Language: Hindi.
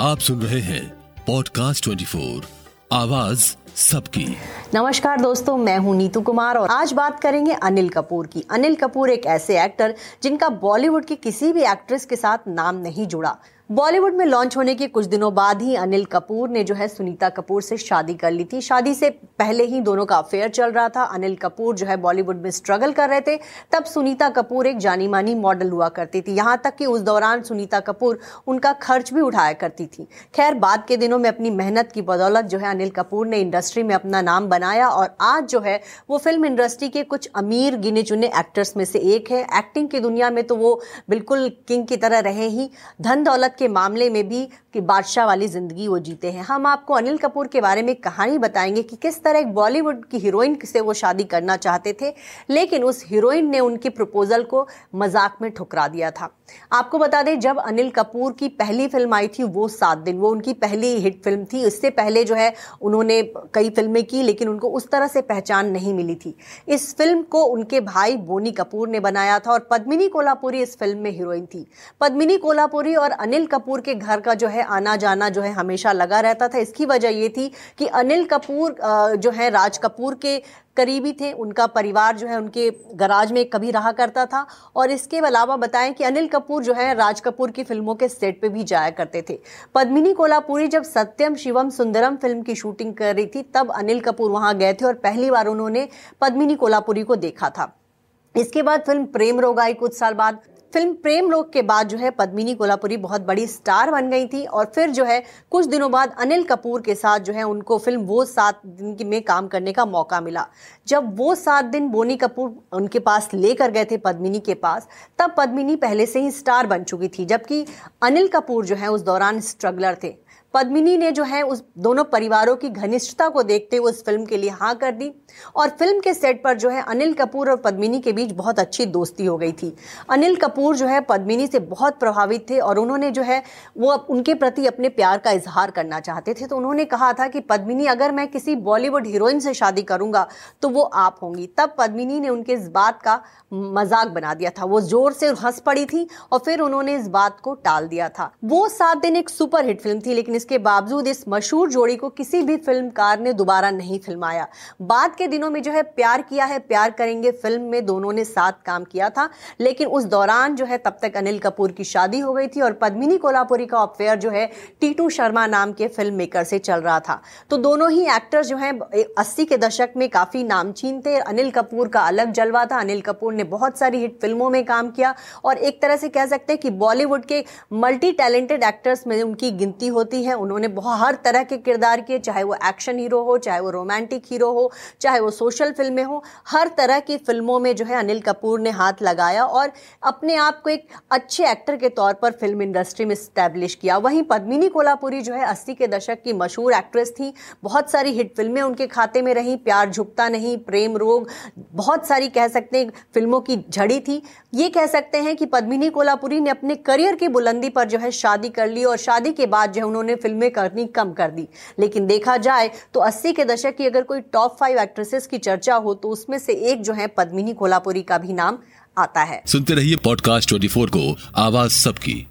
आप सुन रहे हैं पॉडकास्ट 24 आवाज़ सबकी। नमस्कार दोस्तों, मैं हूँ नीतू कुमार और आज बात करेंगे अनिल कपूर की। अनिल कपूर एक ऐसे एक्टर जिनका बॉलीवुड की किसी भी एक्ट्रेस के साथ नाम नहीं जुड़ा। बॉलीवुड में लॉन्च होने के कुछ दिनों बाद ही अनिल कपूर ने जो है सुनीता कपूर से शादी कर ली थी। शादी से पहले ही दोनों का अफेयर चल रहा था। अनिल कपूर जो है बॉलीवुड में स्ट्रगल कर रहे थे। तब सुनीता कपूर एक जानी मानी मॉडल हुआ करती थी। यहाँ तक कि उस दौरान सुनीता कपूर उनका खर्च भी उठाया करती थी। खैर, बाद के दिनों में अपनी मेहनत की बदौलत जो है अनिल कपूर ने इंडस्ट्री में अपना नाम बनाया और आज जो है वो फ़िल्म इंडस्ट्री के कुछ अमीर गिने चुने एक्टर्स में से एक है। एक्टिंग की दुनिया में तो वो बिल्कुल किंग की तरह रहे ही। धन दौलत के मामले में भी कि बादशाह वाली ज़िंदगी वो जीते हैं। हम आपको अनिल कपूर के बारे में कहानी बताएँगे कि किस तरह एक बॉलीवुड की हीरोइन से वो शादी करना चाहते थे, लेकिन उस हीरोइन ने उनकी प्रपोजल को मज़ाक में ठुकरा दिया था। आपको बता दें, जब अनिल कपूर की पहली फ़िल्म आई थी, वो सात दिन, वो उनकी पहली हिट फ़िल्म थी। इससे पहले जो है, उन्होंने कई फ़िल्में की, लेकिन उनको उस तरह से पहचान नहीं मिली थी। इस फ़िल्म को उनके भाई बोनी कपूर ने बनाया था और पद्मिनी कोल्हापुरी इस फ़िल्म में हीरोइन थी। पद्मिनी कोल्हापुरी और अनिल कपूर के घर का जो है आना जाना जो है, हमेशा लगा रहता था। इसकी वजह ये थी कि अनिल कपूर जो है, राज कपूर के करीबी थे, उनका परिवार जो है उनके गराज में कभी रहा करता था। और इसके अलावा बताएँ कि अनिल कपूर जो है, राज कपूर की फ़िल्मों के सेट पे भी जाया करते थे। पद्मिनी कोलापुरी जब सत्यम शिवम सुंदरम फ़िल्म की शूटिंग कर रही थी, तब अनिल कपूर वहाँ गए थे और पहली बार उन्होंने पद्मिनी कोलापुरी को देखा था। इसके बाद फ़िल्म प्रेम रोग आई कुछ साल बाद फ़िल्म प्रेम लोक के बाद जो है पद्मिनी कोल्हापुरी बहुत बड़ी स्टार बन गई थी और फिर जो है कुछ दिनों बाद अनिल कपूर के साथ जो है उनको फ़िल्म वो सात दिन में काम करने का मौका मिला। जब वो सात दिन बोनी कपूर उनके पास लेकर गए थे पद्मिनी के पास, तब पद्मिनी पहले से ही स्टार बन चुकी थी, जबकि अनिल कपूर जो है उस दौरान स्ट्रगलर थे। पद्मिनी ने जो है उस दोनों परिवारों की घनिष्ठता को देखते हुए उस फ़िल्म के लिए हाँ कर दी। और फ़िल्म के सेट पर जो है अनिल कपूर और पद्मिनी के बीच बहुत अच्छी दोस्ती हो गई थी। अनिल कपूर जो है पद्मिनी से बहुत प्रभावित थे और उन्होंने जो है वो उनके प्रति अपने प्यार का इजहार करना चाहते थे। तो उन्होंने कहा था कि पद्मिनी, अगर मैं किसी बॉलीवुड हीरोइन से शादी करूँगा तो वो आप होंगी। तब पद्मिनी ने उनके इस बात का मज़ाक बना दिया था। वो ज़ोर से हंस पड़ी थी और फिर उन्होंने इस बात को टाल दिया था। वो सात दिन एक सुपर हिट फ़िल्म थी, लेकिन इसके बावजूद इस मशहूर जोड़ी को किसी भी फिल्मकार ने दोबारा नहीं फिल्माया। बाद के दिनों में जो है प्यार किया है, प्यार करेंगे फ़िल्म में दोनों ने साथ काम किया था। लेकिन उस दौरान जो है तब तक अनिल कपूर की शादी हो गई थी और पद्मिनी कोल्हापुरी का अफेयर जो है टीटू शर्मा नाम के फ़िल्म मेकर से चल रहा था। तो दोनों ही एक्टर्स जो है अस्सी के दशक में काफ़ी नामचीन थे अनिल कपूर का अलग जलवा था। अनिल कपूर ने बहुत सारी हिट फ़िल्मों में काम किया और एक तरह से कह सकते हैं कि बॉलीवुड के मल्टी टैलेंटेड एक्टर्स में उनकी गिनती होती है। उन्होंने बहुत हर तरह के किरदार किए, चाहे वो एक्शन हीरो हो, चाहे वो रोमांटिक हीरो हो, चाहे वो सोशल फ़िल्में हो, हर तरह की फ़िल्मों में जो है अनिल कपूर ने हाथ लगाया और अपने आप को एक अच्छे एक्टर के तौर पर फ़िल्म इंडस्ट्री में स्टैब्लिश किया। वहीं पद्मिनी कोल्हापुरी जो है अस्सी के दशक की मशहूर एक्ट्रेस थी। बहुत सारी हिट फ़िल्में उनके खाते में रही, प्यार झुकता नहीं, प्रेम रोग, बहुत सारी कह सकते हैं, फ़िल्मों की झड़ी थी। ये कह सकते हैं कि पद्मिनी कोल्हापुरी ने अपने करियर की बुलंदी पर जो है शादी कर ली और शादी के बाद जो है उन्होंने फ़िल्में करनी कम कर दी। लेकिन देखा जाए तो 80 के दशक की अगर कोई टॉप फाइव एक्ट्रेसेस की चर्चा हो तो उसमें से एक जो है पद्मिनी कोल्हापुरी का भी नाम आता है। सुनते रहिए पॉडकास्ट ट्वेंटी को, आवाज़ सबकी।